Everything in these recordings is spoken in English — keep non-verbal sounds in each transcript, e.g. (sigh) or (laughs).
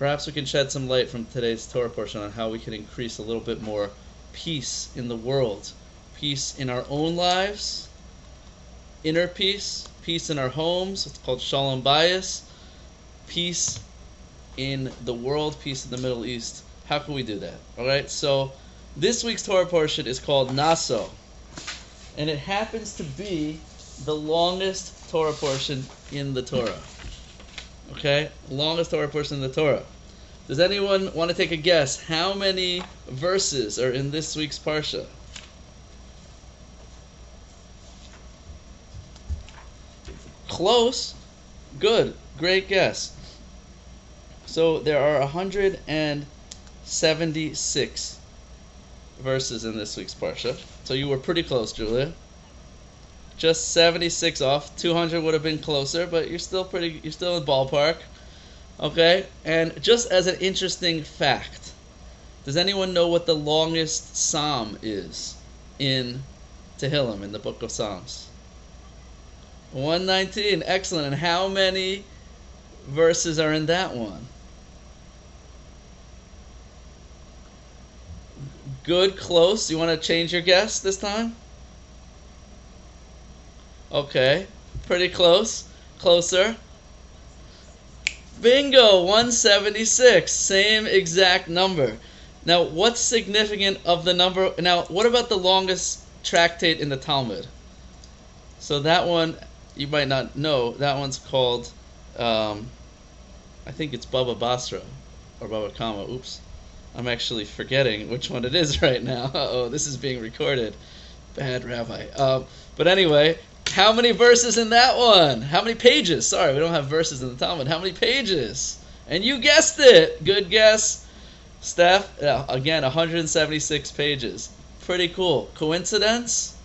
perhaps we can shed some light from today's Torah portion on how we can increase a little bit more peace in the world, peace in our own lives, inner peace, peace in our homes. It's called Shalom Bayis, peace in the world, peace in the Middle East. How can we do that? All right. So this week's Torah portion is called Naso, and it happens to be the longest Torah portion in the Torah. Okay, longest Torah portion in the Torah. Does anyone want to take a guess how many verses are in this week's parsha? Close. Good. Great guess. So there are 176 verses in this week's parsha. So you were pretty close, Julia. Just 76 off. 200 would have been closer, but you're still pretty. You're still in ballpark. Okay. And just as an interesting fact, does anyone know what the longest psalm is in Tehillim in the book of Psalms? 119. Excellent. And how many verses are in that one? Good, close. You want to change your guess this time? Okay, pretty close. Closer. Bingo, 176. Same exact number. Now, what's significant of the number? Now, what about the longest tractate in the Talmud? So that one, you might not know. That one's called, um, I think it's Baba Basra or Baba Kama. Oops. I'm actually forgetting which one it is (laughs) right now. oh, this is being recorded. Bad rabbi. Uh, but anyway, how many verses in that one? How many pages? Sorry, we don't have verses in the Talmud. How many pages? And you guessed it. Good guess. Steph, uh, again, 176 pages. Pretty cool. Coincidence?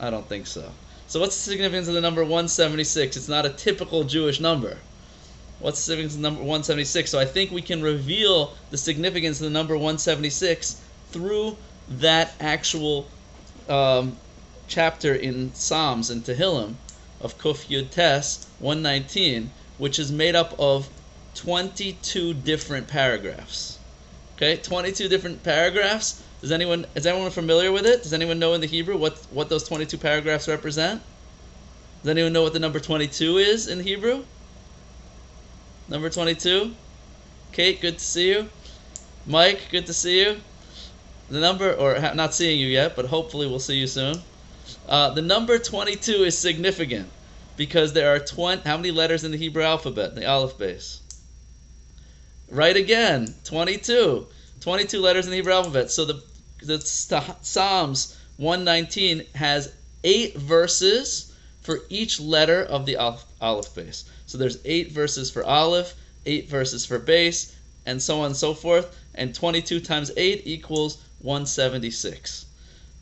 I don't think so. So, what's the significance of the number 176? It's not a typical Jewish number. What's the significance of the number 176? So, I think we can reveal the significance of the number 176 through that actual um, chapter in Psalms and Tehillim of Kuf Yud Tes 119, which is made up of 22 different paragraphs. Okay, 22 different paragraphs. Does anyone is anyone familiar with it? Does anyone know in the Hebrew what what those 22 paragraphs represent? Does anyone know what the number 22 is in Hebrew? Number 22. Kate, good to see you. Mike, good to see you. The number, or not seeing you yet, but hopefully we'll see you soon. Uh, the number 22 is significant because there are 20. How many letters in the Hebrew alphabet, the Aleph Beis? Right again, 22. 22 letters in the Hebrew alphabet. So the, the Psalms 119 has eight verses for each letter of the Aleph Beis. So there's eight verses for Aleph, eight verses for Beis, and so on and so forth. And 22 times 8 equals 176.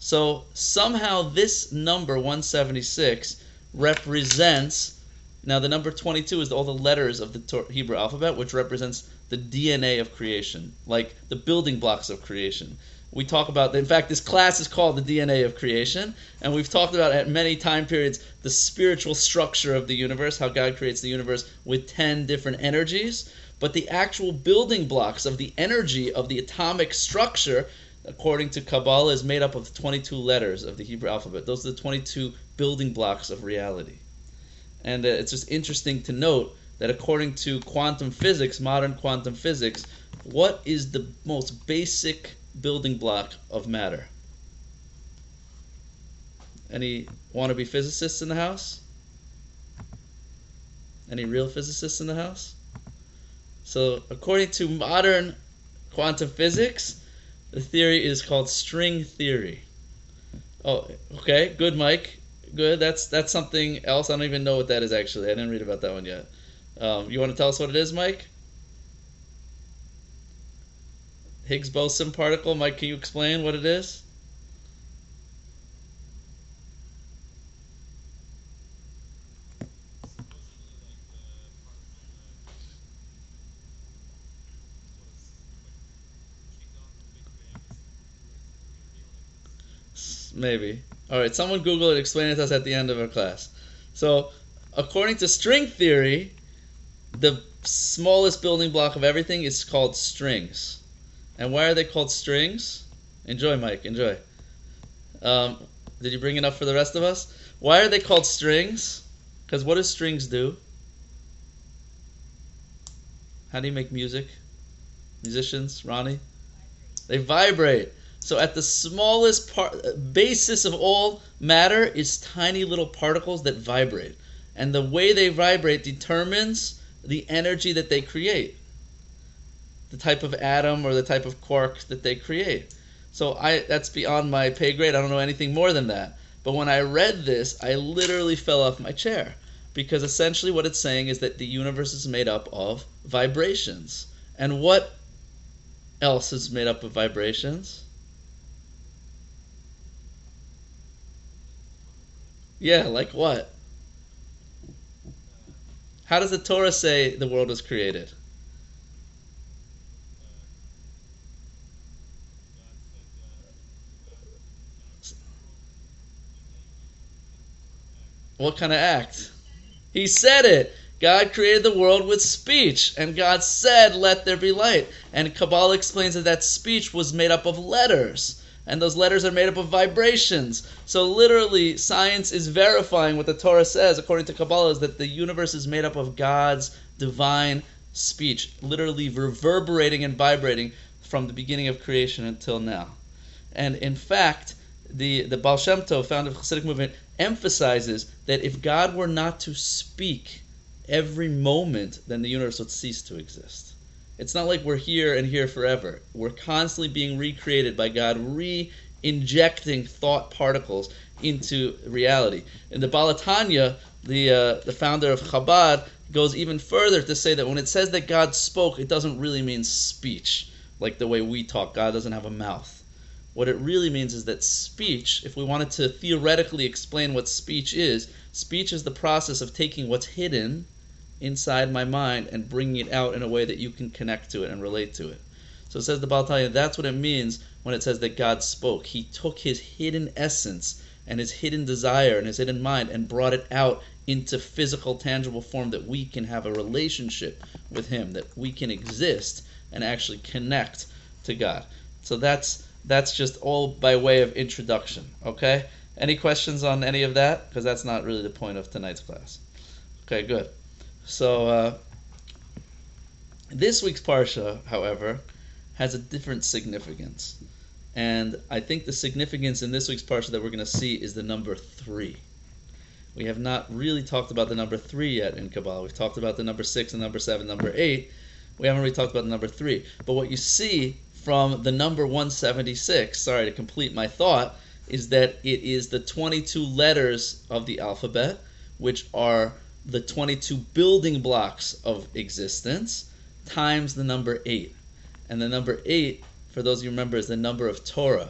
So somehow this number 176 represents now the number 22 is all the letters of the Hebrew alphabet which represents the DNA of creation, like the building blocks of creation. We talk about in fact this class is called the DNA of creation and we've talked about at many time periods the spiritual structure of the universe, how God creates the universe with 10 different energies, but the actual building blocks of the energy of the atomic structure according to Kabbalah, is made up of 22 letters of the Hebrew alphabet. Those are the 22 building blocks of reality. And uh, it's just interesting to note that according to quantum physics, modern quantum physics, what is the most basic building block of matter? Any wannabe physicists in the house? Any real physicists in the house? So, according to modern quantum physics, the theory is called string theory. Oh, okay, good, Mike. Good. That's that's something else. I don't even know what that is actually. I didn't read about that one yet. Um, you want to tell us what it is, Mike? Higgs boson particle. Mike, can you explain what it is? Maybe. All right, someone Google it, explain it to us at the end of our class. So, according to string theory, the smallest building block of everything is called strings. And why are they called strings? Enjoy, Mike. Enjoy. Um, did you bring it up for the rest of us? Why are they called strings? Because what do strings do? How do you make music? Musicians, Ronnie? They vibrate. So at the smallest part, basis of all matter is tiny little particles that vibrate, and the way they vibrate determines the energy that they create, the type of atom or the type of quark that they create. So I that's beyond my pay grade. I don't know anything more than that. But when I read this, I literally fell off my chair because essentially what it's saying is that the universe is made up of vibrations. And what else is made up of vibrations? Yeah, like what? How does the Torah say the world was created? What kind of act? He said it. God created the world with speech, and God said, Let there be light. And Kabbalah explains that that speech was made up of letters, and those letters are made up of vibrations. So, literally, science is verifying what the Torah says, according to Kabbalah, is that the universe is made up of God's divine speech, literally reverberating and vibrating from the beginning of creation until now. And in fact, the, the Baal Shem Tov, founder of the Hasidic movement, emphasizes that if God were not to speak every moment, then the universe would cease to exist. It's not like we're here and here forever. We're constantly being recreated by God, re injecting thought particles into reality. In the Baal HaTanya, the, uh, the founder of Chabad, goes even further to say that when it says that God spoke, it doesn't really mean speech, like the way we talk. God doesn't have a mouth. What it really means is that speech, if we wanted to theoretically explain what speech is, speech is the process of taking what's hidden inside my mind and bringing it out in a way that you can connect to it and relate to it. So it says the Baal HaTanya, that's what it means when it says that God spoke. He took his hidden essence and his hidden desire and his hidden mind and brought it out into physical, tangible form that we can have a relationship with him, that we can exist and actually connect to God. So that's that's just all by way of introduction. Okay? Any questions on any of that? Because that's not really the point of tonight's class. Okay, good. So uh, this week's parsha, however, has a different significance, and I think the significance in this week's parsha that we're going to see is the number three. We have not really talked about the number three yet in Kabbalah. We've talked about the number six and number seven, number eight. We haven't really talked about the number three. But what you see from the number 176, sorry to complete my thought, is that it is the 22 letters of the alphabet, which are the 22 building blocks of existence, times the number 8. And the number 8, for those of you remember, is the number of Torah,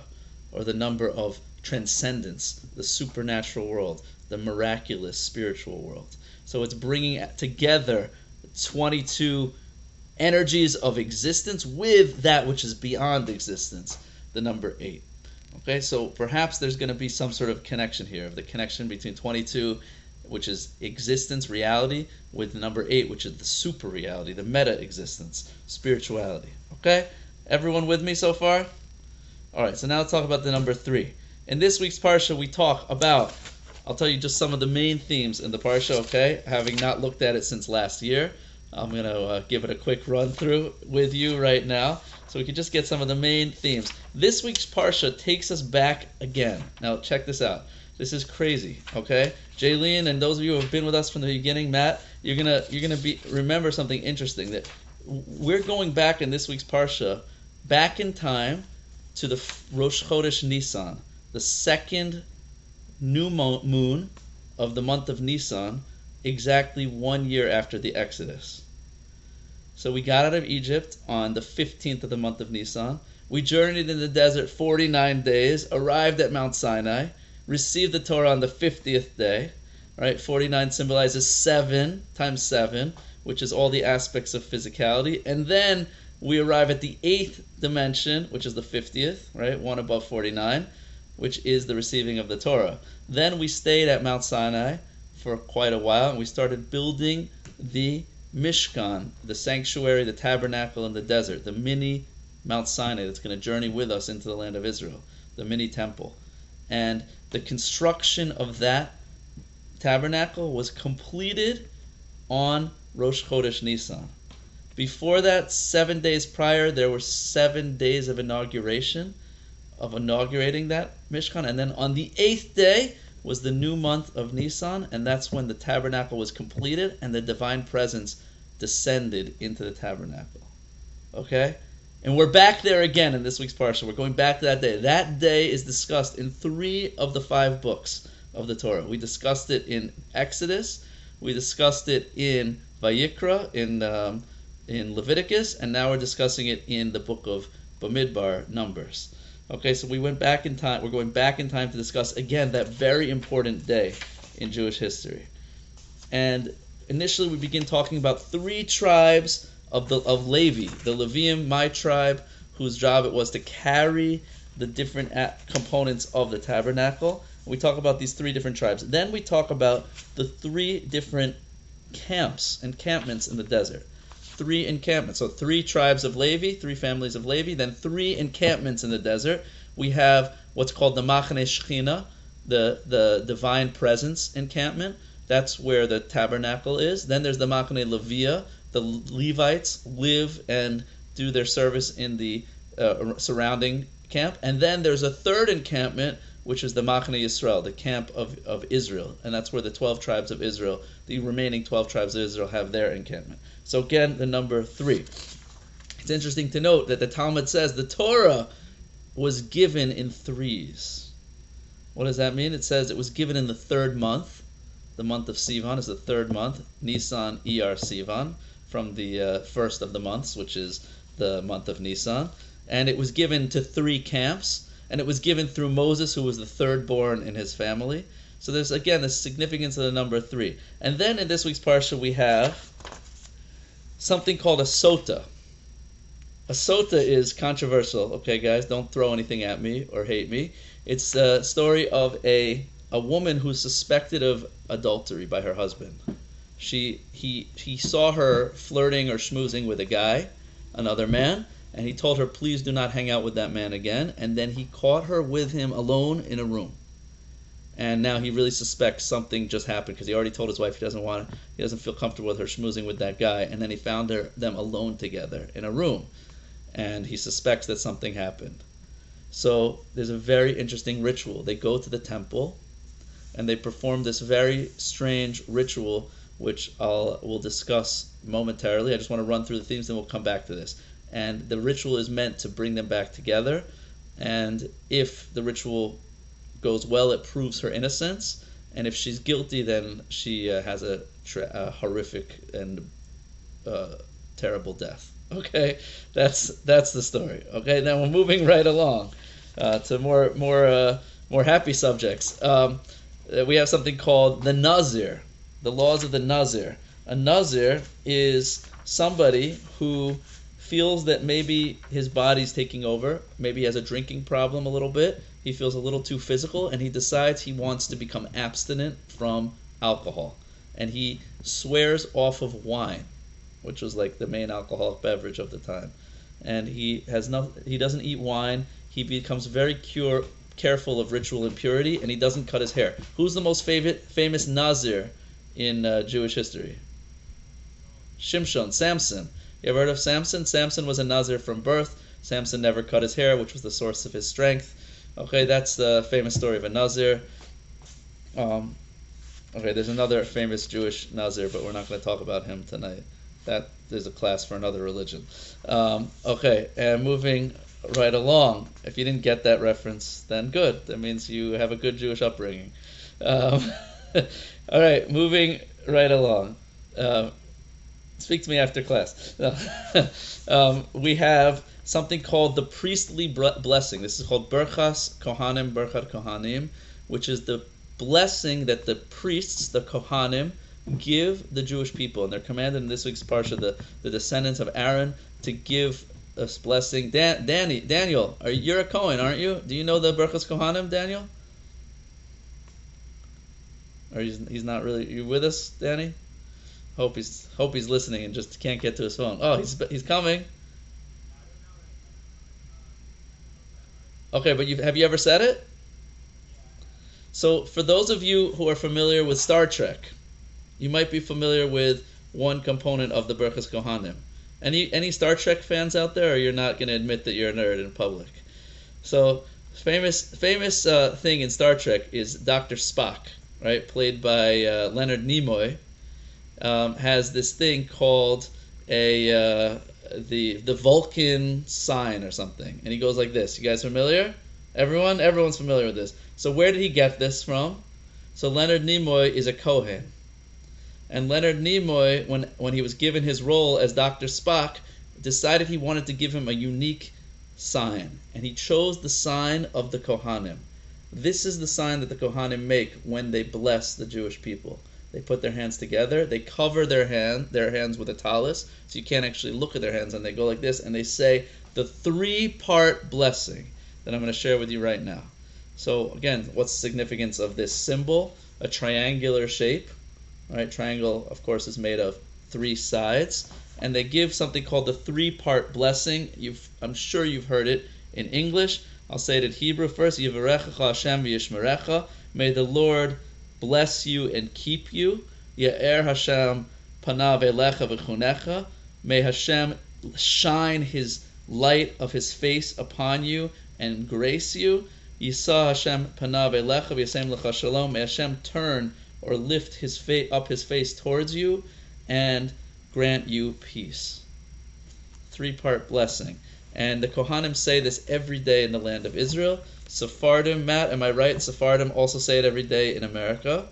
or the number of transcendence, the supernatural world, the miraculous spiritual world. So it's bringing together 22 energies of existence with that which is beyond existence, the number 8. Okay, so perhaps there's going to be some sort of connection here of the connection between 22, which is existence, reality, with number 8, which is the super reality, the meta existence, spirituality. Okay, everyone with me so far? All right, so now let's talk about the number 3. In this week's Parsha, we talk about, I'll tell you just some of the main themes in the Parsha, okay, having not looked at it since last year. I'm going to uh, give it a quick run through with you right now so we can just get some of the main themes. This week's Parsha takes us back again. Now, check this out. This is crazy, okay? Jaylene and those of you who have been with us from the beginning, Matt, you're gonna you're gonna be remember something interesting that we're going back in this week's parsha, back in time to the Rosh Chodesh Nisan, the second new moon of the month of Nisan, exactly one year after the Exodus. So we got out of Egypt on the 15th of the month of Nisan. We journeyed in the desert 49 days, arrived at Mount Sinai, received the Torah on the 50th day. Right? 49 symbolizes 7 times 7, which is all the aspects of physicality. And then we arrive at the 8th dimension, which is the 50th, right? One above 49, which is the receiving of the Torah. Then we stayed at Mount Sinai for quite a while, and we started building the Mishkan, the sanctuary, the tabernacle in the desert, the mini Mount Sinai that's going to journey with us into the land of Israel, the mini temple. And the construction of that tabernacle was completed on Rosh Chodesh Nisan. Before that, seven days prior, there were seven days of inauguration, of inaugurating that Mishkan. And then on the eighth day was the new month of Nisan, and that's when the tabernacle was completed and the divine presence descended into the tabernacle. Okay? And we're back there again in this week's parsha. We're going back to that day. That day is discussed in three of the five books of the Torah. We discussed it in Exodus, we discussed it in Vayikra, in um, in Leviticus, and now we're discussing it in the book of Bamidbar, Numbers. Okay, so we went back in time. We're going back in time to discuss again that very important day in Jewish history. And initially, we begin talking about three tribes of the of Levi, the Levium, my tribe, whose job it was to carry the different components of the tabernacle. We talk about these three different tribes. Then we talk about the three different camps, encampments in the desert. Three encampments. So three tribes of Levi, three families of Levi, then three encampments in the desert. We have what's called the Machane Shechina, the, the divine presence encampment. That's where the tabernacle is. Then there's the Machane Levia, the Levites live and do their service in the uh, surrounding camp. And then there's a third encampment, which is the Machane Yisrael, the camp of, of Israel. And that's where the 12 tribes of Israel, the remaining 12 tribes of Israel, have their encampment. So again, the number three. It's interesting to note that the Talmud says the Torah was given in threes. What does that mean? It says it was given in the third month. The month of Sivan is the third month. Nisan, Iyar, Sivan from the uh, first of the months, which is the month of Nisan. And it was given to three camps, and it was given through Moses, who was the third born in his family. So there's again the significance of the number three. And then in this week's parsha we have something called a sota. A sota is controversial. Okay, guys, don't throw anything at me or hate me. It's a story of a a woman who's suspected of adultery by her husband she he he saw her flirting or schmoozing with a guy, another man, and he told her, "Please do not hang out with that man again." And then he caught her with him alone in a room. And now he really suspects something just happened because he already told his wife he doesn't want he doesn't feel comfortable with her schmoozing with that guy. And then he found her, them alone together in a room, and he suspects that something happened. So there's a very interesting ritual. They go to the temple, and they perform this very strange ritual which I'll we'll discuss momentarily. I just want to run through the themes, then we'll come back to this. And the ritual is meant to bring them back together. And if the ritual goes well, it proves her innocence. And if she's guilty, then she uh, has a, tra- a, horrific and uh, terrible death. Okay, that's that's the story. Okay, now we're moving right along uh, to more more uh, more happy subjects. Um, we have something called the Nazir the laws of the Nazir. A Nazir is somebody who feels that maybe his body's taking over, maybe he has a drinking problem a little bit, he feels a little too physical, and he decides he wants to become abstinent from alcohol. And he swears off of wine, which was like the main alcoholic beverage of the time. And he has no, he doesn't eat wine. He becomes very cure, careful of ritual impurity, and he doesn't cut his hair. Who's the most favorite, famous Nazir in uh, Jewish history? Shimshon, Samson. You ever heard of Samson? Samson was a Nazir from birth. Samson never cut his hair, which was the source of his strength. Okay, that's the famous story of a Nazir. Um, okay, there's another famous Jewish Nazir, but we're not going to talk about him tonight. That there's a class for another religion. Um, okay, and moving right along. If you didn't get that reference, then good. That means you have a good Jewish upbringing. Um, (laughs) All right, moving right along. Uh, speak to me after class. (laughs) um, we have something called the priestly blessing. This is called Berchas Kohanim, Berchat Kohanim, which is the blessing that the priests, the Kohanim, give the Jewish people. And they're commanded in this week's parsha, the, the descendants of Aaron, to give this blessing. Dan, Danny, Daniel, are, you're a Cohen, aren't you? Do you know the Berchas Kohanim, Daniel? Or he's, he's not really. You with us, Danny? Hope he's hope he's listening and just can't get to his phone. Oh, he's he's coming. Okay, but you have you ever said it? So for those of you who are familiar with Star Trek, you might be familiar with one component of the Berachas Kohanim. Any any Star Trek fans out there, or you're not going to admit that you're a nerd in public? So famous famous uh, thing in Star Trek is Doctor Spock, right, played by uh, Leonard Nimoy, um, has this thing called a uh, the the Vulcan sign or something, and he goes like this. You guys familiar? Everyone, everyone's familiar with this. So where did he get this from? So Leonard Nimoy is a Kohen. And Leonard Nimoy, when, when he was given his role as Dr. Spock, decided he wanted to give him a unique sign. And he chose the sign of the Kohanim. This is the sign that the Kohanim make when they bless the Jewish people. They put their hands together, they cover their hand their hands with a tallis, so you can't actually look at their hands, and they go like this, and they say the three part blessing that I'm going to share with you right now. So again, what's the significance of this symbol? A triangular shape Right, triangle, of course, is made of three sides, and they give something called the three-part blessing. You've, I'm sure you've heard it in English. I'll say it in Hebrew first. Yivarecha Hashem v'yishmerecha. May the Lord bless you and keep you. Ya'er Hashem panav elecha v'chunecha. May Hashem shine His light of His face upon you and grace you. Yisa Hashem panav elecha v'yasem lecha shalom. May Hashem turn or lift his face up his face towards you and grant you peace. Three part blessing. And the Kohanim say this every day in the land of Israel. Sephardim, Matt, am I right? Sephardim also say it every day in America.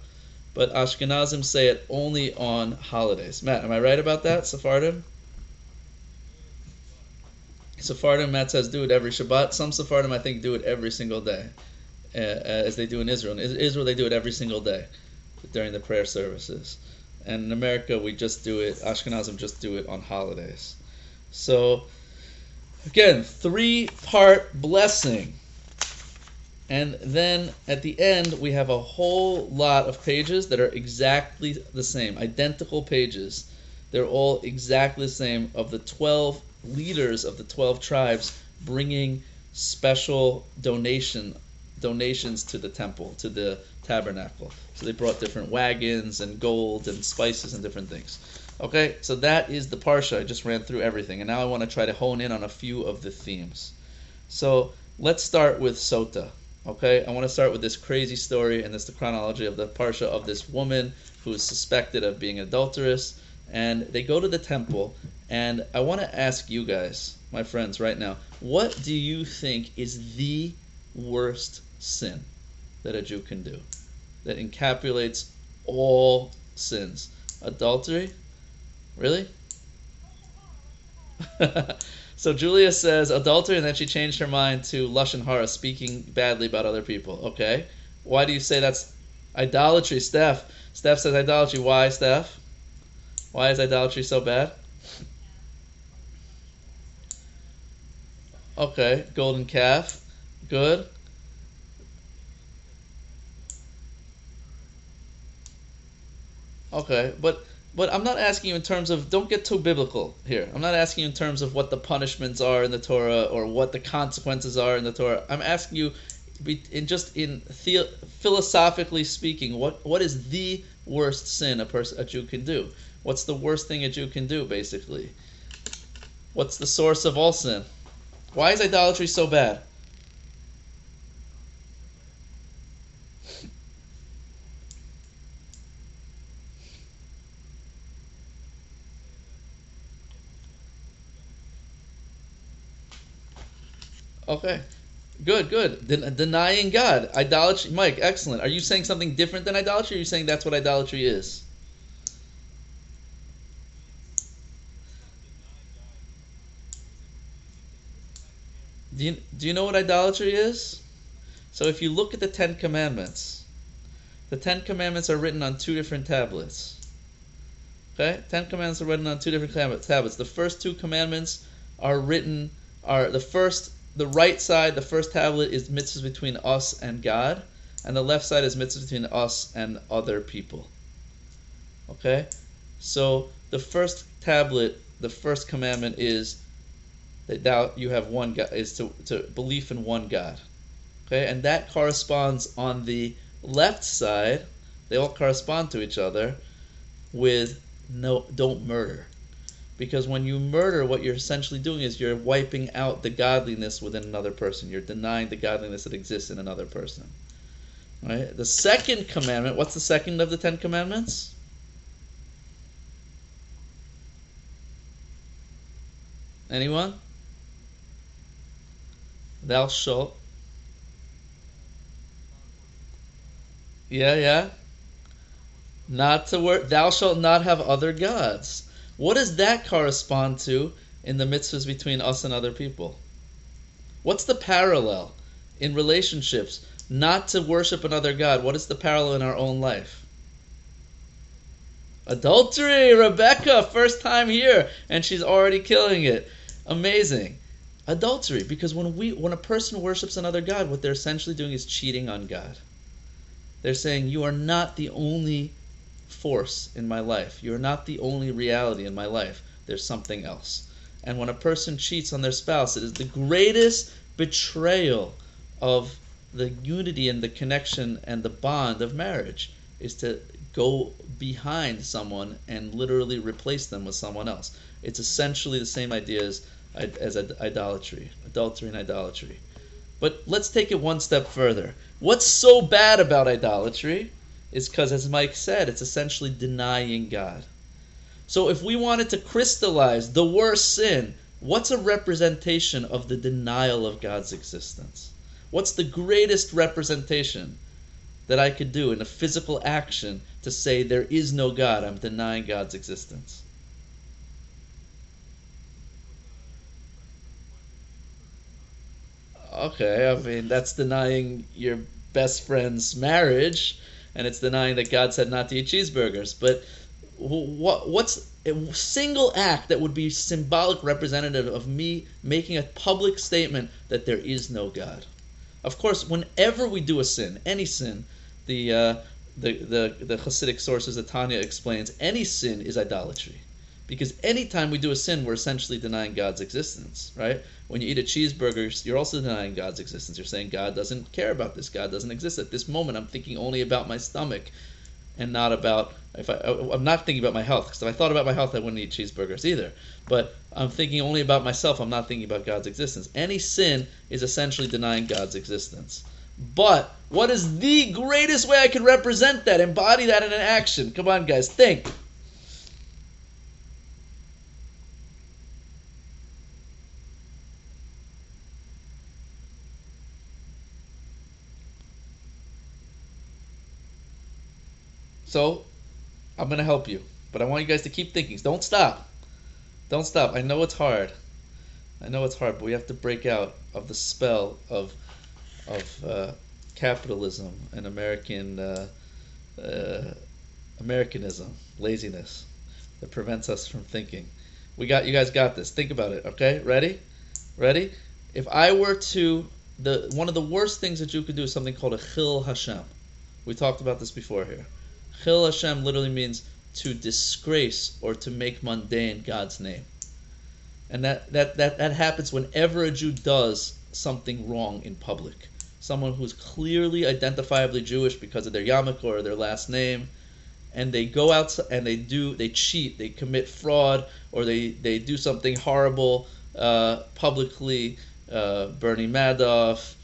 But Ashkenazim say it only on holidays. Matt, am I right about that? Sephardim? Sephardim, Matt says, do it every Shabbat. Some Sephardim, I think, do it every single day, uh, as they do in Israel. In Israel, they do it every single day during the prayer services. And in America, we just do it, Ashkenazim just do it on holidays. So, again, three part blessing. And then at the end, we have a whole lot of pages that are exactly the same, identical pages. They're all exactly the same of the 12 leaders of the 12 tribes bringing special donation donations to the temple, to the tabernacle. So they brought different wagons and gold and spices and different things. Okay, so that is the parsha. I just ran through everything, and now I want to try to hone in on a few of the themes. So let's start with Sota. Okay, I want to start with this crazy story, and this the chronology of the parsha of this woman who is suspected of being adulterous, and they go to the temple, and I want to ask you guys, my friends, right now, what do you think is the worst sin that a Jew can do? that encapsulates all sins. Adultery? Really? (laughs) so Julia says adultery, and then she changed her mind to lashon hara, speaking badly about other people. Okay, why do you say that's idolatry, Steph? Steph says idolatry. Why, Steph? Why is idolatry so bad? Okay, golden calf. Good. Okay, but but I'm not asking you in terms of don't get too biblical here. I'm not asking you in terms of what the punishments are in the Torah or what the consequences are in the Torah. I'm asking you in just in the, philosophically speaking, what what is the worst sin a person a Jew can do? What's the worst thing a Jew can do basically? What's the source of all sin? Why is idolatry so bad? Okay. Good, good. Den- denying God. Idolatry. Mike, excellent. Are you saying something different than idolatry or are you saying that's what idolatry is? Do you, do you know what idolatry is? So if you look at the Ten Commandments, the Ten Commandments are written on two different tablets. Okay? Ten Commandments are written on two different tablets. The first two commandments are written, are the first the right side, the first tablet, is mitzvahs between us and God, and the left side is mitzvahs between us and other people. Okay? So the first tablet, the first commandment is that thou you have one God is to, to belief in one God. Okay, and that corresponds on the left side, they all correspond to each other with no don't murder. Because when you murder, what you're essentially doing is you're wiping out the godliness within another person. You're denying the godliness that exists in another person. Right? The second commandment, what's the second of the Ten Commandments? Anyone? Thou shalt. Yeah, yeah. Not to work. Thou shalt not have other gods. What does that correspond to in the mitzvahs between us and other people? What's the parallel in relationships? Not to worship another God. What is the parallel in our own life? Adultery, Rebecca, first time here, and she's already killing it. Amazing. Adultery, because when we when a person worships another God, what they're essentially doing is cheating on God. They're saying, You are not the only force in my life. You're not the only reality in my life. There's something else. And when a person cheats on their spouse, it is the greatest betrayal of the unity and the connection and the bond of marriage is to go behind someone and literally replace them with someone else. It's essentially the same idea as, as idolatry, adultery and idolatry. But let's take it one step further. What's so bad about idolatry? Is because, as Mike said, it's essentially denying God. So if we wanted to crystallize the worst sin, what's a representation of the denial of God's existence? What's the greatest representation that I could do in a physical action to say there is no God? I'm denying God's existence. Okay, I mean, that's denying your best friend's marriage and it's denying that God said not to eat cheeseburgers. But what what's a single act that would be symbolic representative of me making a public statement that there is no God? Of course, whenever we do a sin, any sin, the uh, the, the the Hasidic sources that Tanya explains, any sin is idolatry. Because anytime we do a sin, we're essentially denying God's existence, right? When you eat a cheeseburger, you're also denying God's existence. You're saying God doesn't care about this. God doesn't exist. At this moment, I'm thinking only about my stomach and not about if I, I'm not thinking about my health because if I thought about my health, I wouldn't eat cheeseburgers either. But I'm thinking only about myself. I'm not thinking about God's existence. Any sin is essentially denying God's existence. But what is the greatest way I can represent that, embody that in an action? Come on, guys, think. So I'm gonna help you, but I want you guys to keep thinking. Don't stop. Don't stop. I know it's hard. I know it's hard, but we have to break out of the spell of of uh, capitalism and American uh, uh, Americanism, laziness that prevents us from thinking. We got you guys got this. Think about it. Okay, ready? Ready? If I were to the one of the worst things that you could do is something called a chilul Hashem. We talked about this before here. Chilul Hashem literally means to disgrace or to make mundane God's name. And that, that, that, that happens whenever a Jew does something wrong in public. Someone who's clearly identifiably Jewish because of their yarmulke or their last name, and they go out and they do they cheat, they commit fraud, or they, they do something horrible uh, publicly. Uh, Bernie Madoff,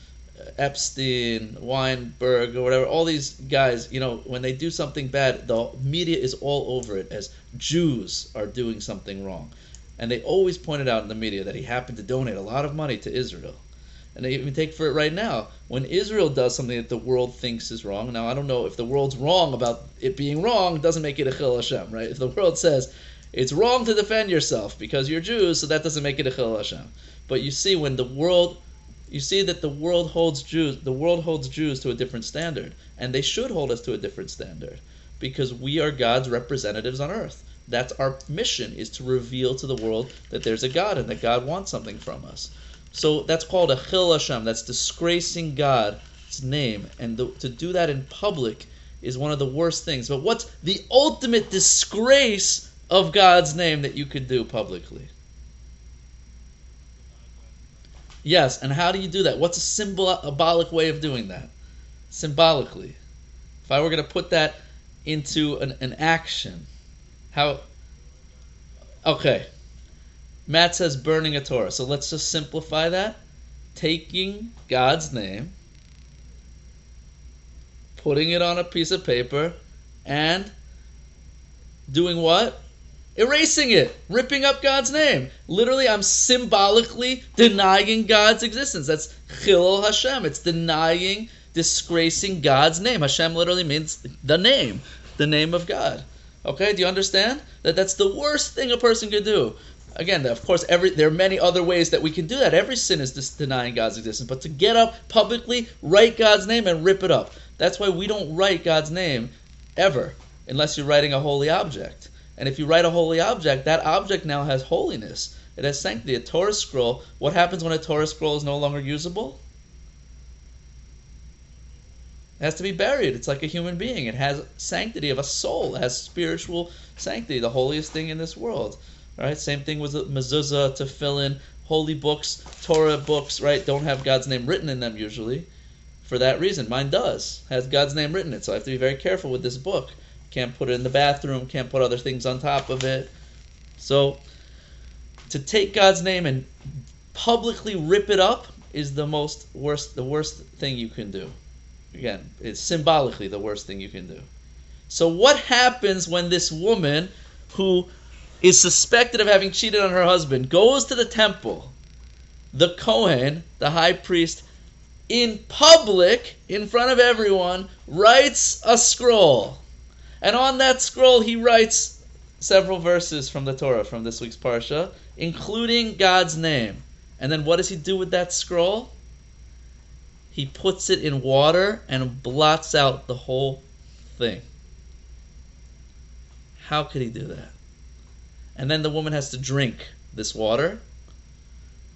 Epstein, Weinberg, or whatever, all these guys, you know, when they do something bad, the media is all over it as Jews are doing something wrong. And they always pointed out in the media that he happened to donate a lot of money to Israel. And they even take for it right now. When Israel does something that the world thinks is wrong, now I don't know if the world's wrong about it being wrong, doesn't make it a Chilul Hashem, right? If the world says it's wrong to defend yourself because you're Jews, so that doesn't make it a Chilul Hashem. But you see, when the world you see that the world holds Jews the world holds Jews to a different standard and they should hold us to a different standard because we are God's representatives on earth. That's our mission is to reveal to the world that there's a God and that God wants something from us. So that's called a chilul Hashem that's disgracing God's name and the, to do that in public is one of the worst things. But what's the ultimate disgrace of God's name that you could do publicly? Yes, and how do you do that? What's a symbolic way of doing that? Symbolically. If I were going to put that into an, an action, how. Okay. Matt says burning a Torah. So let's just simplify that. Taking God's name, putting it on a piece of paper, and doing what? Erasing it, ripping up God's name. Literally, I'm symbolically denying God's existence. That's Chilul Hashem. It's denying, disgracing God's name. Hashem literally means the name, the name of God. Okay, do you understand that that's the worst thing a person could do? Again, of course, every there are many other ways that we can do that. Every sin is just denying God's existence, but to get up publicly, write God's name and rip it up. That's why we don't write God's name ever, unless you're writing a holy object. And if you write a holy object, that object now has holiness. It has sanctity. A Torah scroll. What happens when a Torah scroll is no longer usable? It has to be buried. It's like a human being. It has sanctity of a soul. It has spiritual sanctity, the holiest thing in this world. Right? Same thing with the mezuzah, tefillin, holy books, Torah books. Right? Don't have God's name written in them usually. For that reason, mine does has God's name written in it. So I have to be very careful with this book. Can't put it in the bathroom. Can't put other things on top of it. So to take God's name and publicly rip it up is the most worst the worst thing you can do. Again, it's symbolically the worst thing you can do. So what happens when this woman who is suspected of having cheated on her husband goes to the temple? The Kohen, the high priest, in public, in front of everyone, writes a scroll. And on that scroll, he writes several verses from the Torah, from this week's Parsha, including God's name. And then what does he do with that scroll? he puts it in water and blots out the whole thing. How could he do that? And then the woman has to drink this water.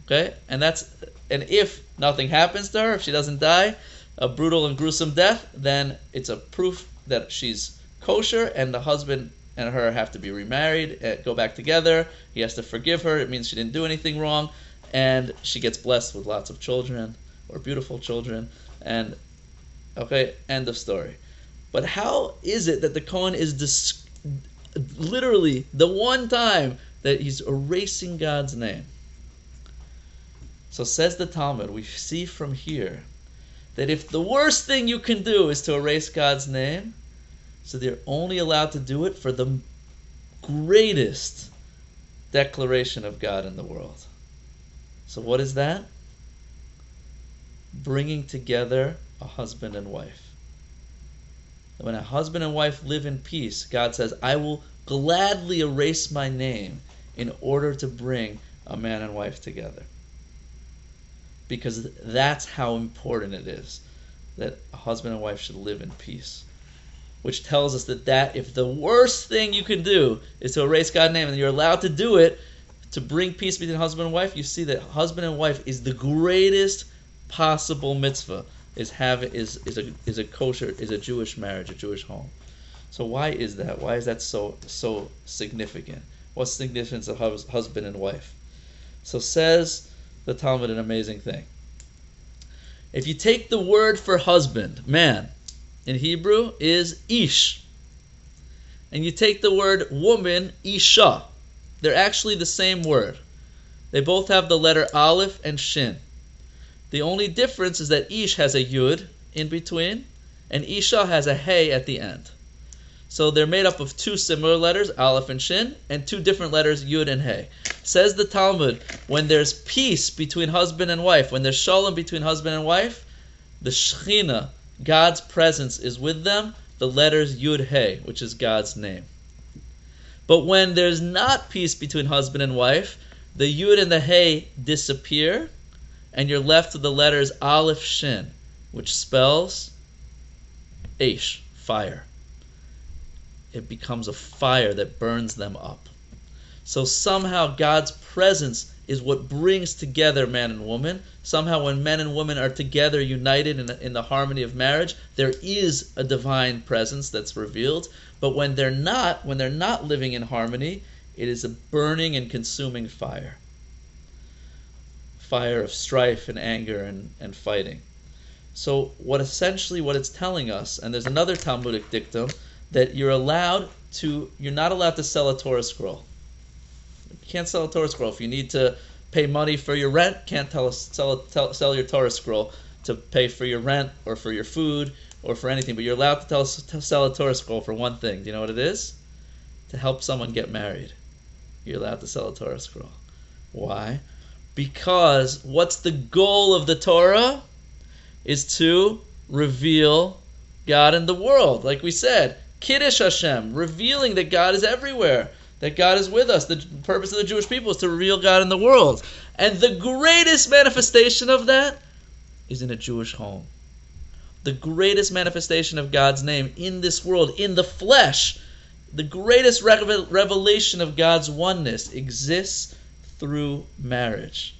Okay? And that's and if nothing happens to her, if she doesn't die a brutal and gruesome death, then it's a proof that she's kosher and the husband and her have to be remarried, uh, go back together. He has to forgive her. It means she didn't do anything wrong and she gets blessed with lots of children or beautiful children, and okay, end of story. But how is it that the Kohen is dis- literally the one time that he's erasing God's name? So says the Talmud, we see from here that if the worst thing you can do is to erase God's name, so they're only allowed to do it for the greatest declaration of God in the world. So what is that? bringing together a husband and wife. When a husband and wife live in peace, God says, I will gladly erase my name in order to bring a man and wife together. Because that's how important it is that a husband and wife should live in peace. Which tells us that, that if the worst thing you can do is to erase God's name and you're allowed to do it to bring peace between husband and wife, you see that husband and wife is the greatest possible mitzvah is have is is a is a kosher is a Jewish marriage, a Jewish home. So why is that? Why is that so so significant? What's the significance of husband and wife? So says the Talmud an amazing thing. If you take the word for husband, man, in Hebrew is ish. And you take the word woman, isha. They're actually the same word. They both have the letter aleph and shin. The only difference is that Ish has a Yud in between, and Isha has a Hey at the end. So they're made up of two similar letters, Aleph and Shin, and two different letters, Yud and Hey. Says the Talmud, when there's peace between husband and wife, when there's shalom between husband and wife, the Shechina, God's presence, is with them, the letters Yud Hey, which is God's name. But when there's not peace between husband and wife, the Yud and the Hey disappear, and you're left with the letters Aleph Shin, which spells Aish, fire. It becomes a fire that burns them up. So somehow God's presence is what brings together man and woman. Somehow, when men and women are together, united in, in the harmony of marriage, there is a divine presence that's revealed. But when they're not, when they're not living in harmony, it is a burning and consuming fire. Fire of strife and anger and, and fighting. So what essentially what it's telling us, and there's another Talmudic dictum, that you're allowed to you're not allowed to sell a Torah scroll. You can't sell a Torah scroll. If you need to pay money for your rent, can't tell, sell, tell, sell your Torah scroll to pay for your rent or for your food or for anything. But you're allowed to, tell, to sell a Torah scroll for one thing. Do you know what it is? To help someone get married. You're allowed to sell a Torah scroll. Why? Because what's the goal of the Torah? Is to reveal God in the world. Like we said, Kiddush Hashem, revealing that God is everywhere that God is with us. The purpose of the Jewish people is to reveal God in the world. And the greatest manifestation of that is in a Jewish home. The greatest manifestation of God's name in this world, in the flesh, the greatest revelation of God's oneness exists through marriage.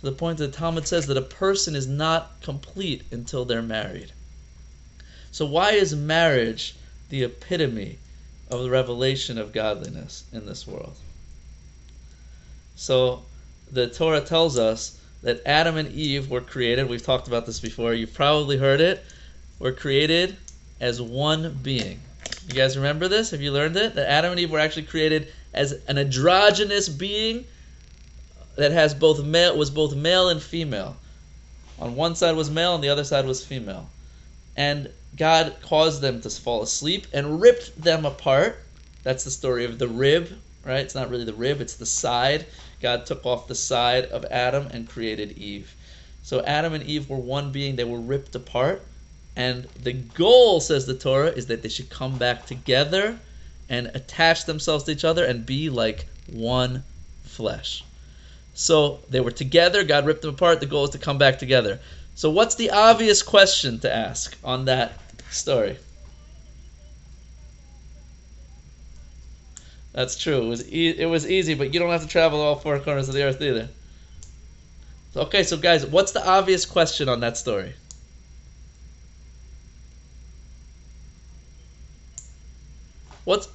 To the point that Talmud says that a person is not complete until they're married. So, why is marriage the epitome of the revelation of godliness in this world. So the Torah tells us that Adam and Eve were created. We've talked about this before. You've probably heard it. Were created as one being. You guys remember this? Have you learned it? That Adam and Eve were actually created as an androgynous being that has both male was both male and female. On one side was male, and the other side was female. And God caused them to fall asleep and ripped them apart. That's the story of the rib, right? It's not really the rib, it's the side. God took off the side of Adam and created Eve. So Adam and Eve were one being, they were ripped apart. And the goal, says the Torah, is that they should come back together and attach themselves to each other and be like one flesh. So they were together, God ripped them apart. The goal is to come back together. So, what's the obvious question to ask on that story? That's true. It was e- it was easy, but you don't have to travel all four corners of the earth either. Okay, so guys, what's the obvious question on that story? What's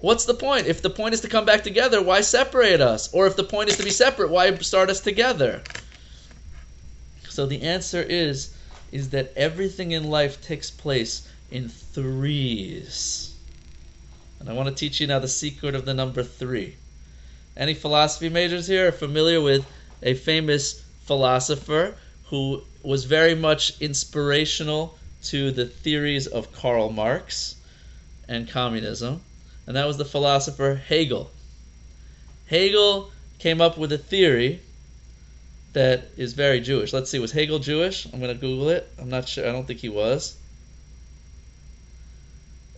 what's the point? If the point is to come back together, why separate us? Or if the point is to be separate, why start us together? So the answer is is that everything in life takes place in threes. And I want to teach you now the secret of the number 3. Any philosophy majors here are familiar with a famous philosopher who was very much inspirational to the theories of Karl Marx and communism, and that was the philosopher Hegel. Hegel came up with a theory that is very Jewish. Let's see, was Hegel Jewish? I'm going to Google it. I'm not sure. I don't think he was.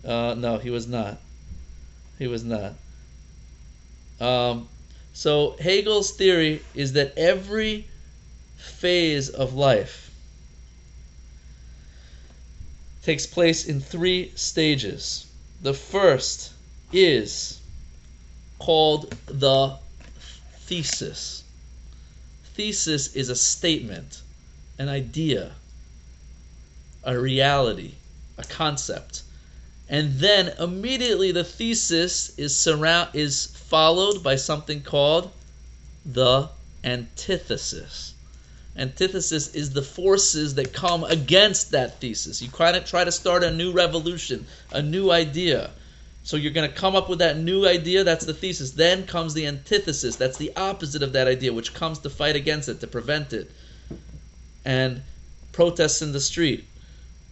Uh, no, he was not. He was not. Um, so Hegel's theory is that every phase of life takes place in three stages. The first is called the thesis thesis is a statement, an idea, a reality, a concept. And then immediately the thesis is surround is followed by something called the antithesis. Antithesis is the forces that come against that thesis. You try to try to start a new revolution, a new idea. So you're going to come up with that new idea, that's the thesis. Then comes the antithesis, that's the opposite of that idea, which comes to fight against it, to prevent it. And protests in the street,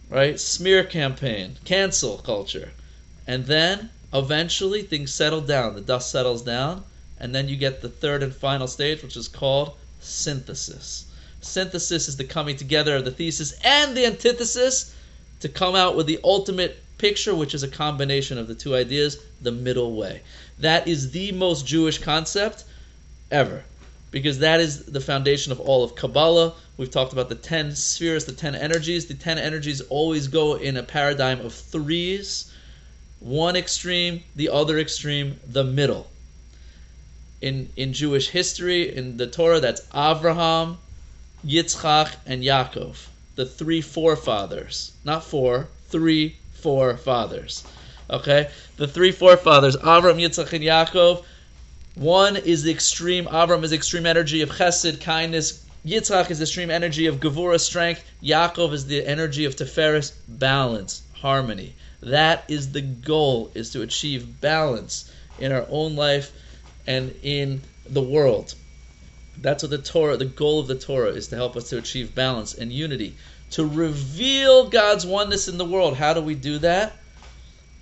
right? Smear campaign, cancel culture. And then eventually things settle down, the dust settles down, and then you get the third and final stage, which is called synthesis. Synthesis is the coming together of the thesis and the antithesis to come out with the ultimate picture, which is a combination of the two ideas, the middle way. That is the most Jewish concept ever, because that is the foundation of all of Kabbalah. We've talked about the 10 spheres, the 10 energies. The 10 energies always go in a paradigm of threes one extreme, the other extreme, the middle. in, in Jewish history, in the Torah, that's Avraham, Yitzchak, and Yaakov. The three forefathers. Not four, three forefathers. Okay? The three forefathers, Avram, Yitzchak, and Yaakov. One is the extreme, Avram is extreme energy of chesed, kindness. Yitzchak is the extreme energy of gevura, strength. Yaakov is the energy of tiferes, balance, harmony. That is the goal, is to achieve balance in our own life and in the world. That's what the Torah, the goal of the Torah is to help us to achieve balance and unity, to reveal God's oneness in the world. How do we do that?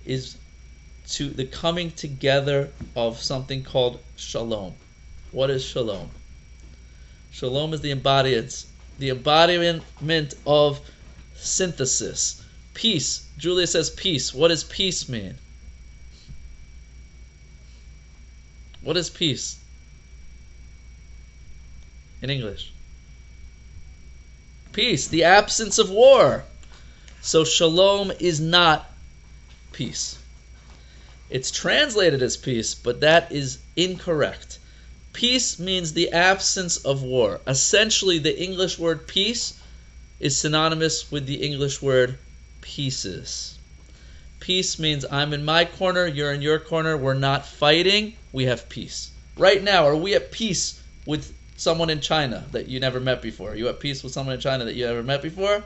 Is to the coming together of something called shalom. What is shalom? Shalom is the embodiment, the embodiment of synthesis. Peace. Julia says peace. What does peace mean? What is peace? In English. Peace, the absence of war. So shalom is not peace. It's translated as peace, but that is incorrect. Peace means the absence of war. Essentially, the English word peace is synonymous with the English word pieces. Peace means I'm in my corner, you're in your corner, we're not fighting, we have peace. Right now, are we at peace with someone in China that you never met before? Are you at peace with someone in China that you never met before?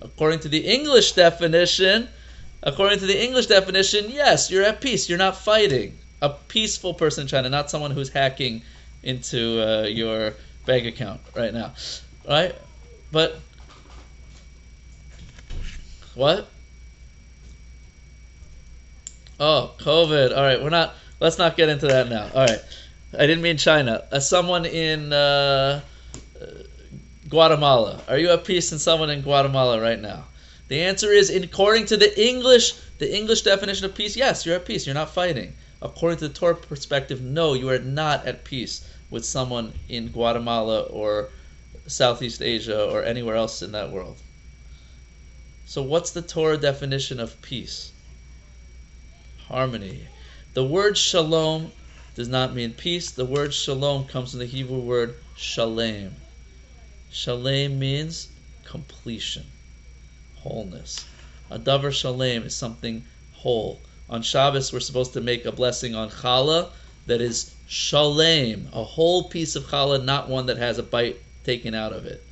According to the English definition, according to the English definition, yes, you're at peace. You're not fighting. A peaceful person in China, not someone who's hacking into uh, your bank account right now, right? But what? Oh, COVID. All right, we're not. Let's not get into that now. All right, I didn't mean China. As someone in uh, Guatemala, are you at peace in someone in Guatemala right now? The answer is, according to the English, the English definition of peace, yes, you're at peace. You're not fighting. According to the Torah perspective, no, you are not at peace with someone in Guatemala or Southeast Asia or anywhere else in that world. So, what's the Torah definition of peace? harmony. The word shalom does not mean peace. The word shalom comes from the Hebrew word shalem. Shalem means completion, wholeness. A davar shalem is something whole. On Shabbos, we're supposed to make a blessing on challah that is shalem, a whole piece of challah, not one that has a bite taken out of it.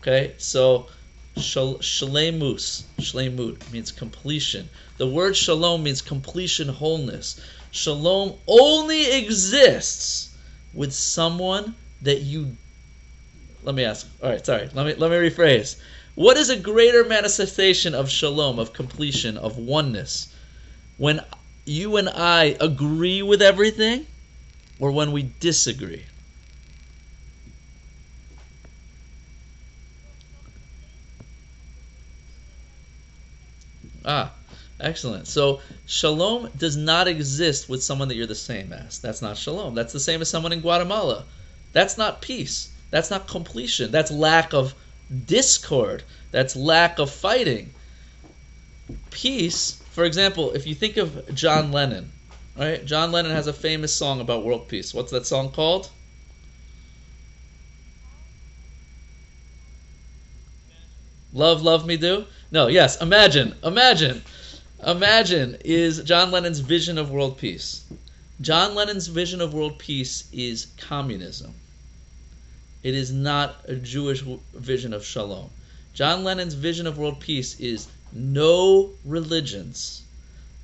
Okay, so shalemus, shalemut means completion. The word shalom means completion, wholeness. Shalom only exists with someone that you. Let me ask. All right, sorry. Let me let me rephrase. What is a greater manifestation of shalom, of completion, of oneness? When you and I agree with everything, or when we disagree? Ah, Excellent. So shalom does not exist with someone that you're the same as. That's not shalom. That's the same as someone in Guatemala. That's not peace. That's not completion. That's lack of discord. That's lack of fighting. Peace, for example, if you think of John Lennon, right? John Lennon has a famous song about world peace. What's that song called? Love, love me do? No, yes, imagine, imagine. Imagine is John Lennon's vision of world peace. John Lennon's vision of world peace is communism. It is not a Jewish vision of shalom. John Lennon's vision of world peace is no religions,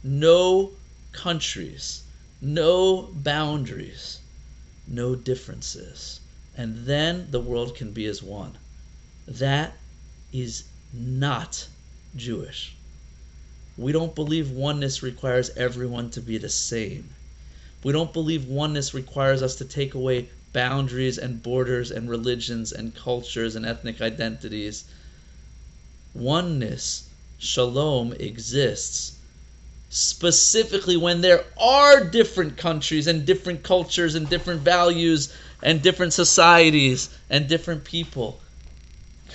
no countries, no boundaries, no differences. And then the world can be as one. That is not Jewish. We don't believe oneness requires everyone to be the same. We don't believe oneness requires us to take away boundaries and borders and religions and cultures and ethnic identities. Oneness, shalom, exists specifically when there are different countries and different cultures and different values and different societies and different people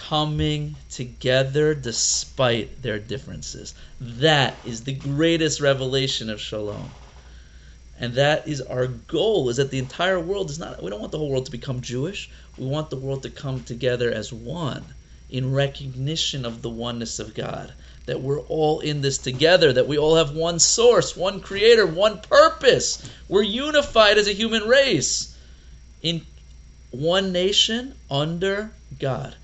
coming together despite their differences. That is the greatest revelation of shalom. And that is our goal is that the entire world is not we don't want the whole world to become Jewish. We want the world to come together as one in recognition of the oneness of God. That we're all in this together, that we all have one source, one creator, one purpose. We're unified as a human race in one nation under God.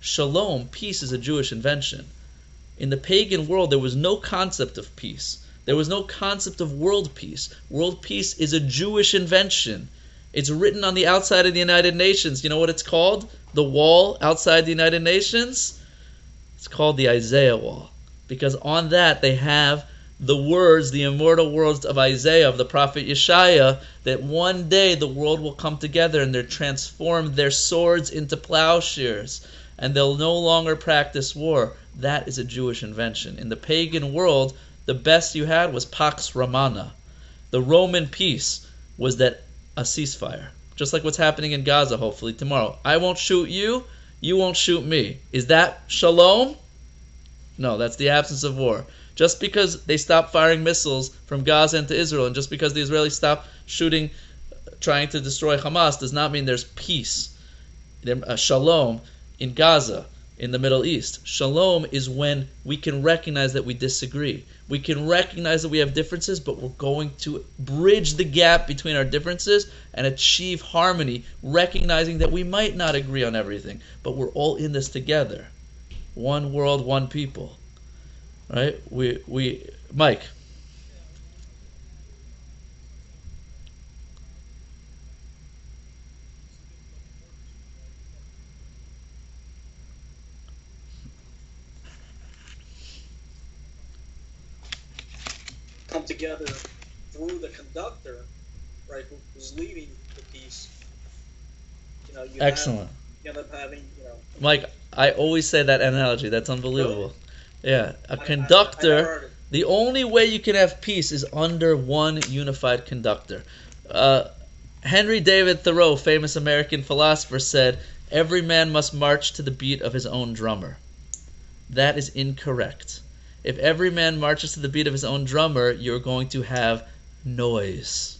Shalom, peace, is a Jewish invention. In the pagan world, there was no concept of peace. There was no concept of world peace. World peace is a Jewish invention. It's written on the outside of the United Nations. You know what it's called? The wall outside the United Nations? It's called the Isaiah Wall. Because on that they have the words, the immortal words of Isaiah, of the prophet Yeshaya, that one day the world will come together and they'll transform their swords into plowshares and they'll no longer practice war. That is a Jewish invention. In the pagan world, the best you had was Pax Romana. The Roman peace was that a ceasefire. Just like what's happening in Gaza, hopefully, tomorrow. I won't shoot you, you won't shoot me. Is that shalom? No, that's the absence of war. Just because they stop firing missiles from Gaza into Israel, and just because the Israelis stop shooting, trying to destroy Hamas, does not mean there's peace, uh, shalom in Gaza, in the Middle East. Shalom is when we can recognize that we disagree. We can recognize that we have differences, but we're going to bridge the gap between our differences and achieve harmony, recognizing that we might not agree on everything, but we're all in this together. One world, one people right? We we Mike. Together through the conductor, right? Who's leading the piece. You know, you Excellent. Have, you end up having, you know. Mike, I always say that analogy. That's unbelievable. Really? Yeah, a conductor. the only way you can have peace is under one unified conductor. Uh, Henry David Thoreau, famous American philosopher, said, Every man must march to the beat of his own drummer. That is incorrect. If every man marches to the beat of his own drummer, you're going to have noise.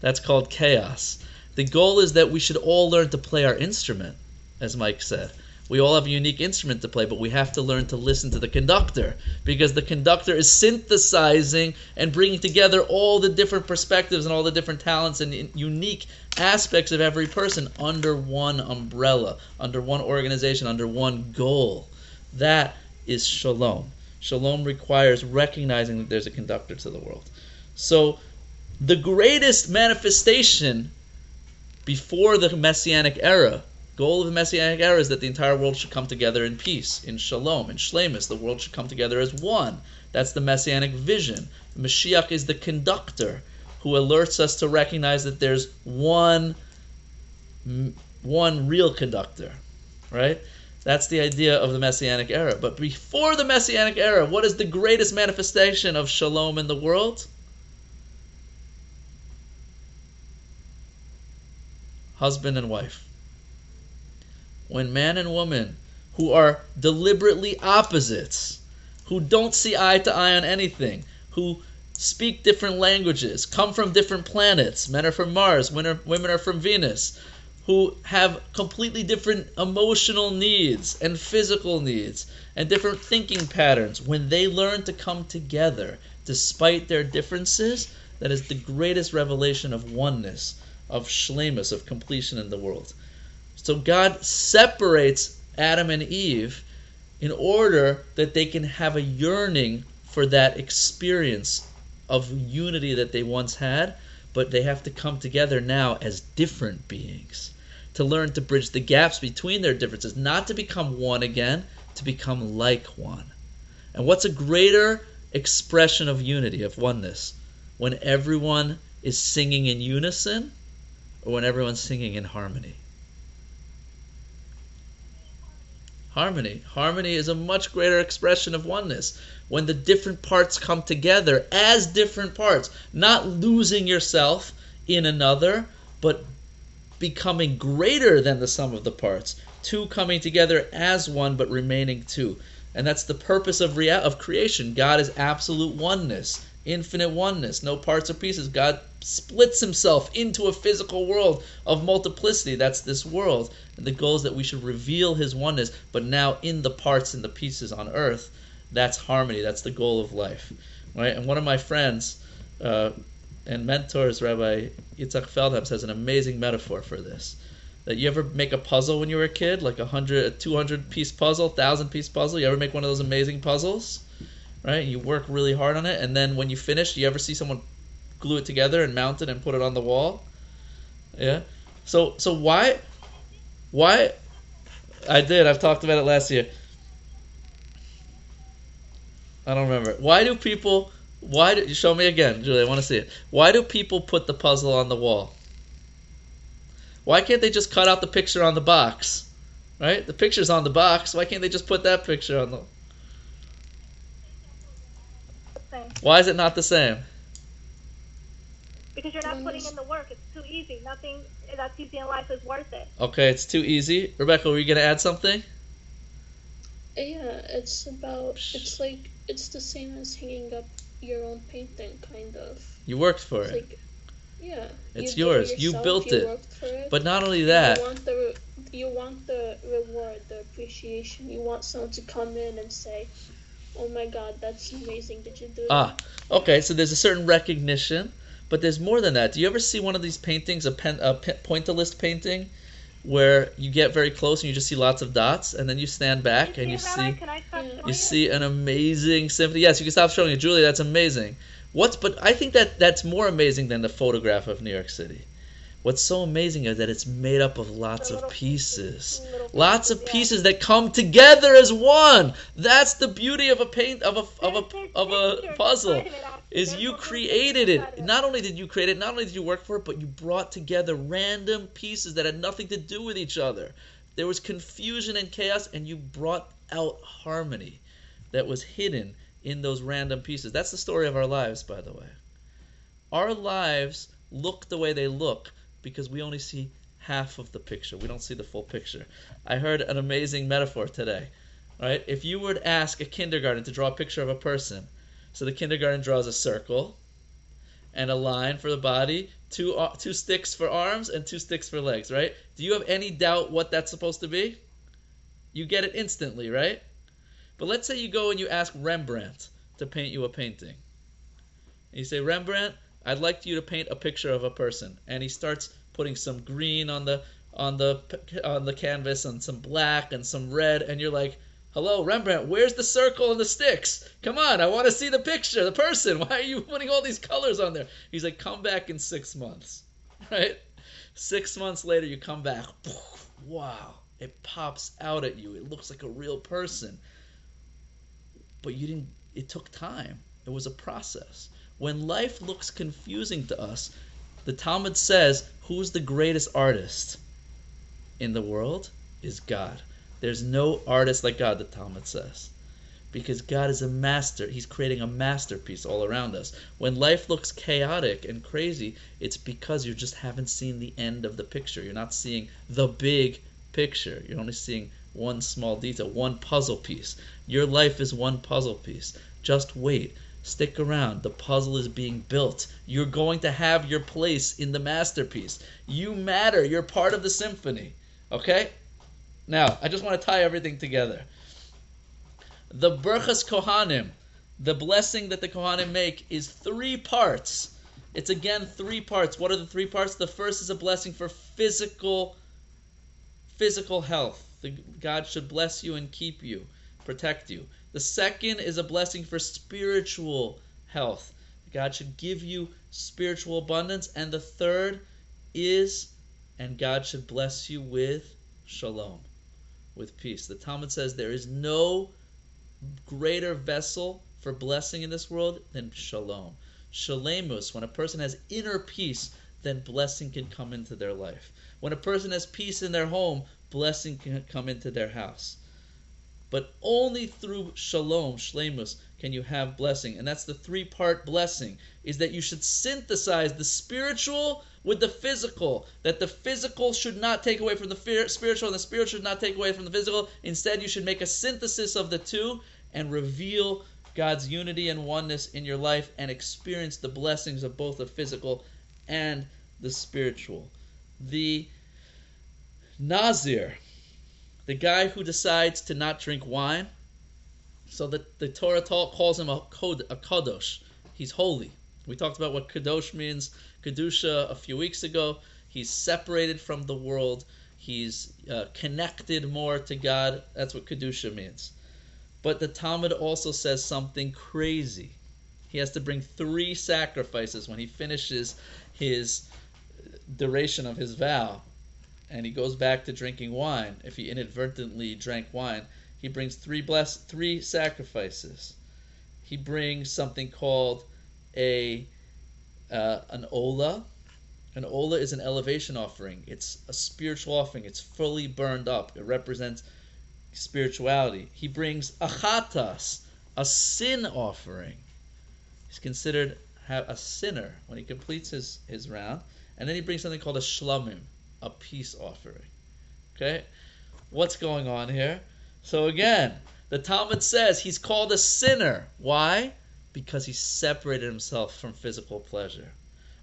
That's called chaos. The goal is that we should all learn to play our instrument, as Mike said. We all have a unique instrument to play, but we have to learn to listen to the conductor because the conductor is synthesizing and bringing together all the different perspectives and all the different talents and unique aspects of every person under one umbrella, under one organization, under one goal. That is shalom. Shalom requires recognizing that there's a conductor to the world. So, the greatest manifestation before the Messianic era goal of the Messianic era is that the entire world should come together in peace, in shalom, in shlemus. The world should come together as one. That's the Messianic vision. Mashiach is the conductor who alerts us to recognize that there's one, one real conductor, right? That's the idea of the Messianic era. But before the Messianic era, what is the greatest manifestation of shalom in the world? Husband and wife when man and woman who are deliberately opposites, who don't see eye to eye on anything, who speak different languages, come from different planets, men are from Mars, women are from Venus, who have completely different emotional needs and physical needs and different thinking patterns, when they learn to come together despite their differences, that is the greatest revelation of oneness, of shlemus, of completion in the world. So God separates Adam and Eve in order that they can have a yearning for that experience of unity that they once had, but they have to come together now as different beings to learn to bridge the gaps between their differences, not to become one again, to become like one. And what's a greater expression of unity, of oneness, when everyone is singing in unison or when everyone's singing in harmony? harmony. Harmony is a much greater expression of oneness when the different parts come together as different parts, not losing yourself in another, but becoming greater than the sum of the parts. Two coming together as one, but remaining two. And that's the purpose of rea- of creation. God is absolute oneness. infinite oneness, no parts or pieces. God splits himself into a physical world of multiplicity. That's this world. And the goal is that we should reveal his oneness, but now in the parts and the pieces on earth. That's harmony. That's the goal of life. Right? And one of my friends uh, and mentors, Rabbi Yitzhak Feldham, has an amazing metaphor for this. That you ever make a puzzle when you were a kid, like a hundred, a two hundred piece puzzle, thousand piece puzzle. You ever make one of those amazing puzzles? right? You work really hard on it, and then when you finish, you ever see someone glue it together and mount it and put it on the wall? Yeah. So so why why I did. I've talked about it last year. I don't remember. Why do people why do show me again, Julie, I want to see it. Why do people put the puzzle on the wall? Why can't they just cut out the picture on the box? Right? The picture's on the box. Why can't they just put that picture on the. Why is it not the same? Because you're not putting in the work. It's too easy. Nothing that's easy in life is worth it. Okay, it's too easy. Rebecca, were you gonna add something? Yeah, it's about it's like it's the same as hanging up your own painting, kind of. You worked for It's it. like, yeah, It's you yours. You yourself, built you it. it. But not only that, You want the re- you want the reward, the appreciation. You want someone to come in and say, "Oh my God, that's amazing! Did you do it? ah, okay. So there's a certain recognition, but there's more than that. Do you ever see one of these paintings, a, pen, a pe- pointillist painting, where you get very close and you just see lots of dots, and then you stand back and you See, Rabbi, see Can I stop Yeah. showing you see an amazing symphony. Yes, you can stop showing it, Julie. That's amazing. What's but I think that that's more amazing than the photograph of New York City. What's so amazing is that it's made up of lots The of little pieces. Lots of yeah. pieces that come together as one. That's the beauty of a paint of a of a of a puzzle. of it, actually. Is you created it. Not only did you create it, not only did you work for it, but you brought together random pieces that had nothing to do with each other. There was confusion and chaos, and you brought out harmony that was hidden in those random pieces. That's the story of our lives, by the way. Our lives look the way they look because we only see half of the picture. We don't see the full picture. I heard an amazing metaphor today. Right? If you were to ask a kindergarten to draw a picture of a person, so the kindergarten draws a circle and a line for the body, two ar- two sticks for arms and two sticks for legs, right? Do you have any doubt what that's supposed to be? You get it instantly, right? But let's say you go and you ask Rembrandt to paint you a painting. And you say, Rembrandt, I'd like you to paint a picture of a person, and he starts putting some green on the on the on the canvas and some black and some red, and you're like, "Hello, Rembrandt, where's the circle and the sticks? Come on, I want to see the picture, the person. (laughs) Why are you putting all these colors on there?" He's like, "Come back in six months." (laughs) Right? Six months later, you come back. (laughs) Wow, it pops out at you. It looks like a real person. But you didn't. It took time. It was a process. When life looks confusing to us, the Talmud says, who's the greatest artist in the world? Is God. There's no artist like God, the Talmud says. Because God is a master. He's creating a masterpiece all around us. When life looks chaotic and crazy, it's because you just haven't seen the end of the picture. You're not seeing the big picture. You're only seeing one small detail, one puzzle piece. Your life is one puzzle piece. Just wait. Stick around. The puzzle is being built. You're going to have your place in the masterpiece. You matter. You're part of the symphony. Okay? Now, I just want to tie everything together. The Birchas Kohanim, the blessing that the Kohanim make, is three parts. It's again three parts. What are the three parts? The first is a blessing for physical physical health. The, God should bless you and keep you, protect you. The second is a blessing for spiritual health. God should give you spiritual abundance. And the third is, and God should bless you with shalom, with peace. The Talmud says there is no greater vessel for blessing in this world than shalom. Shalemus, when a person has inner peace, then blessing can come into their life. When a person has peace in their home, blessing can come into their house. But only through shalom, shlemus, can you have blessing. And that's the three part blessing, is that you should synthesize the spiritual with the physical. That the physical should not take away from the spiritual, and the spiritual should not take away from the physical. Instead, you should make a synthesis of the two and reveal God's unity and oneness in your life and experience the blessings of both the physical and the spiritual. The Nazir, the guy who decides to not drink wine, so the, the Torah talk, calls him a, kod, a kadosh. He's holy. We talked about what kadosh means, kedusha, a few weeks ago. He's separated from the world. He's uh, connected more to God. That's what kedusha means. But the Talmud also says something crazy. He has to bring three sacrifices when he finishes his duration of his vow and he goes back to drinking wine. If he inadvertently drank wine, he brings three bless three sacrifices. He brings something called a uh, an ola. An ola is an elevation offering. It's a spiritual offering. It's fully burned up. It represents spirituality. He brings a a sin offering. He's considered a sinner when he completes his, his round. And then he brings something called a shlamim, a peace offering. Okay? What's going on here? So again, the Talmud says he's called a sinner. Why? Because he separated himself from physical pleasure.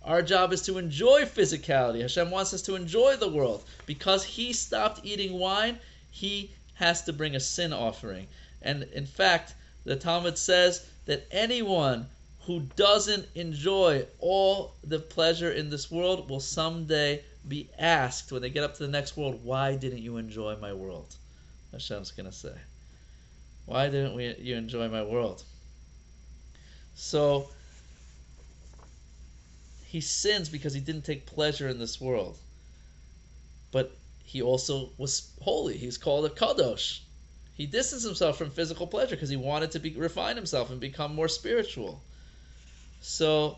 Our job is to enjoy physicality. Hashem wants us to enjoy the world. Because he stopped eating wine, he has to bring a sin offering. And in fact, the Talmud says that anyone who doesn't enjoy all the pleasure in this world will someday be asked when they get up to the next world, why didn't you enjoy my world? Hashem's going to say. Why didn't we, you enjoy my world? So, he sins because he didn't take pleasure in this world. But he also was holy. He's called a kadosh. He distanced himself from physical pleasure because he wanted to be, refine himself and become more spiritual. So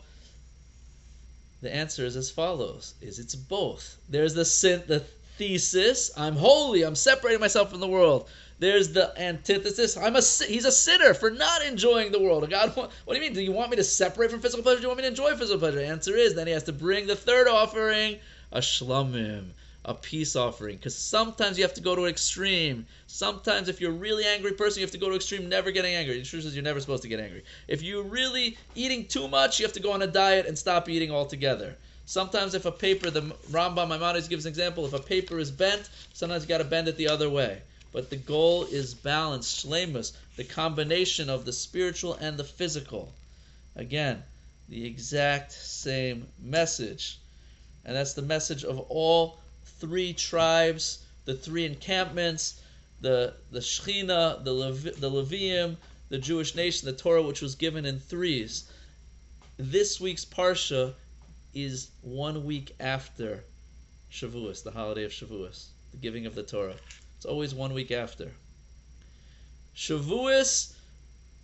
the answer is as follows: is it's both. There's the sin, the thesis. I'm holy. I'm separating myself from the world. There's the antithesis. I'm a he's a sinner for not enjoying the world. God, what, do you mean? Do you want me to separate from physical pleasure? Do you want me to enjoy physical pleasure? The answer is then he has to bring the third offering, a shlamim, a peace offering. Because sometimes you have to go to an extreme. Sometimes, if you're a really angry person, you have to go to extreme, never getting angry. The truth is, you're never supposed to get angry. If you're really eating too much, you have to go on a diet and stop eating altogether. Sometimes, if a paper, the Rambam Maimonides gives an example, if a paper is bent, sometimes you got to bend it the other way. But the goal is balance, shlemus, the combination of the spiritual and the physical. Again, the exact same message. And that's the message of all three tribes, the three encampments, the the Shechina, the Levi, the Levium, the Jewish nation, the Torah, which was given in threes. This week's parsha is one week after Shavuos, the holiday of Shavuos, the giving of the Torah. It's always one week after. Shavuos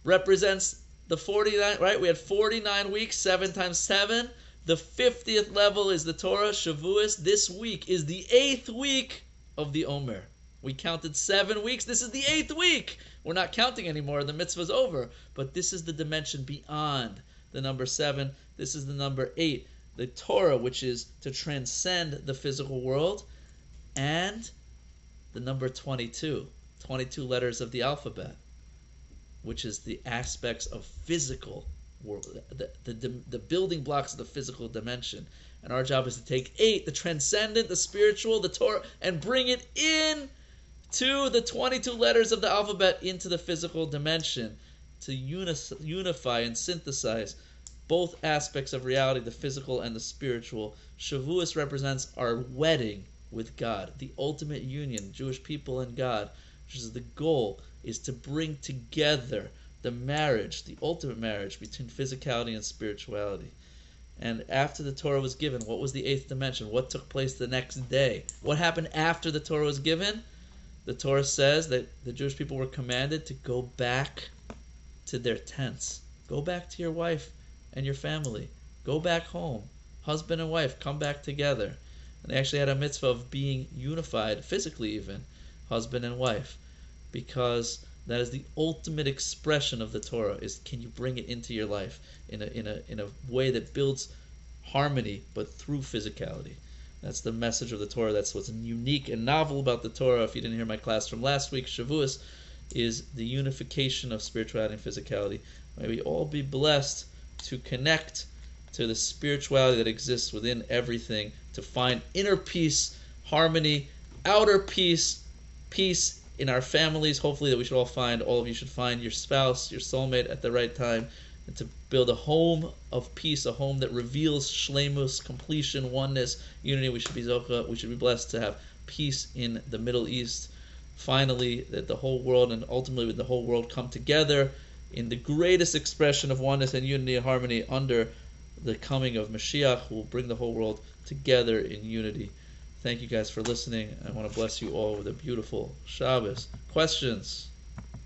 represents the 49, right? We had 49 weeks, 7 times 7. The 50th level is the Torah, Shavuos. This week is the eighth week of the Omer. We counted seven weeks. This is the eighth week. We're not counting anymore. The mitzvah's over. But this is the dimension beyond the number seven. This is the number eight. The Torah, which is to transcend the physical world, and the number 22, 22 letters of the alphabet, which is the aspects of physical world, the, the, the building blocks of the physical dimension. And our job is to take eight, the transcendent, the spiritual, the Torah, and bring it in to the 22 letters of the alphabet into the physical dimension to unify and synthesize both aspects of reality, the physical and the spiritual. Shavuos represents our wedding with God, the ultimate union, Jewish people and God, which is the goal, is to bring together the marriage, the ultimate marriage between physicality and spirituality. And after the Torah was given, what was the eighth dimension? What took place the next day? What happened after the Torah was given? The Torah says that the Jewish people were commanded to go back to their tents. Go back to your wife and your family. Go back home. Husband and wife come back together. And they actually had a mitzvah of being unified, physically even, husband and wife, because that is the ultimate expression of the Torah. Is can you bring it into your life in a in a in a way that builds harmony, but through physicality. That's the message of the Torah. That's what's unique and novel about the Torah. If you didn't hear my class from last week, Shavuos, is the unification of spirituality and physicality. May we all be blessed to connect to the spirituality that exists within everything, to find inner peace, harmony, outer peace, peace in our families. Hopefully, that we should all find, all of you should find your spouse, your soulmate at the right time, and to build a home of peace, a home that reveals shlemus, completion, oneness, unity. We should be zocha, we should be blessed to have peace in the Middle East. Finally, that the whole world and ultimately the whole world come together in the greatest expression of oneness and unity and harmony under the coming of Mashiach, who will bring the whole world together in unity. Thank you guys for listening. I want to bless you all with a beautiful Shabbos. Questions?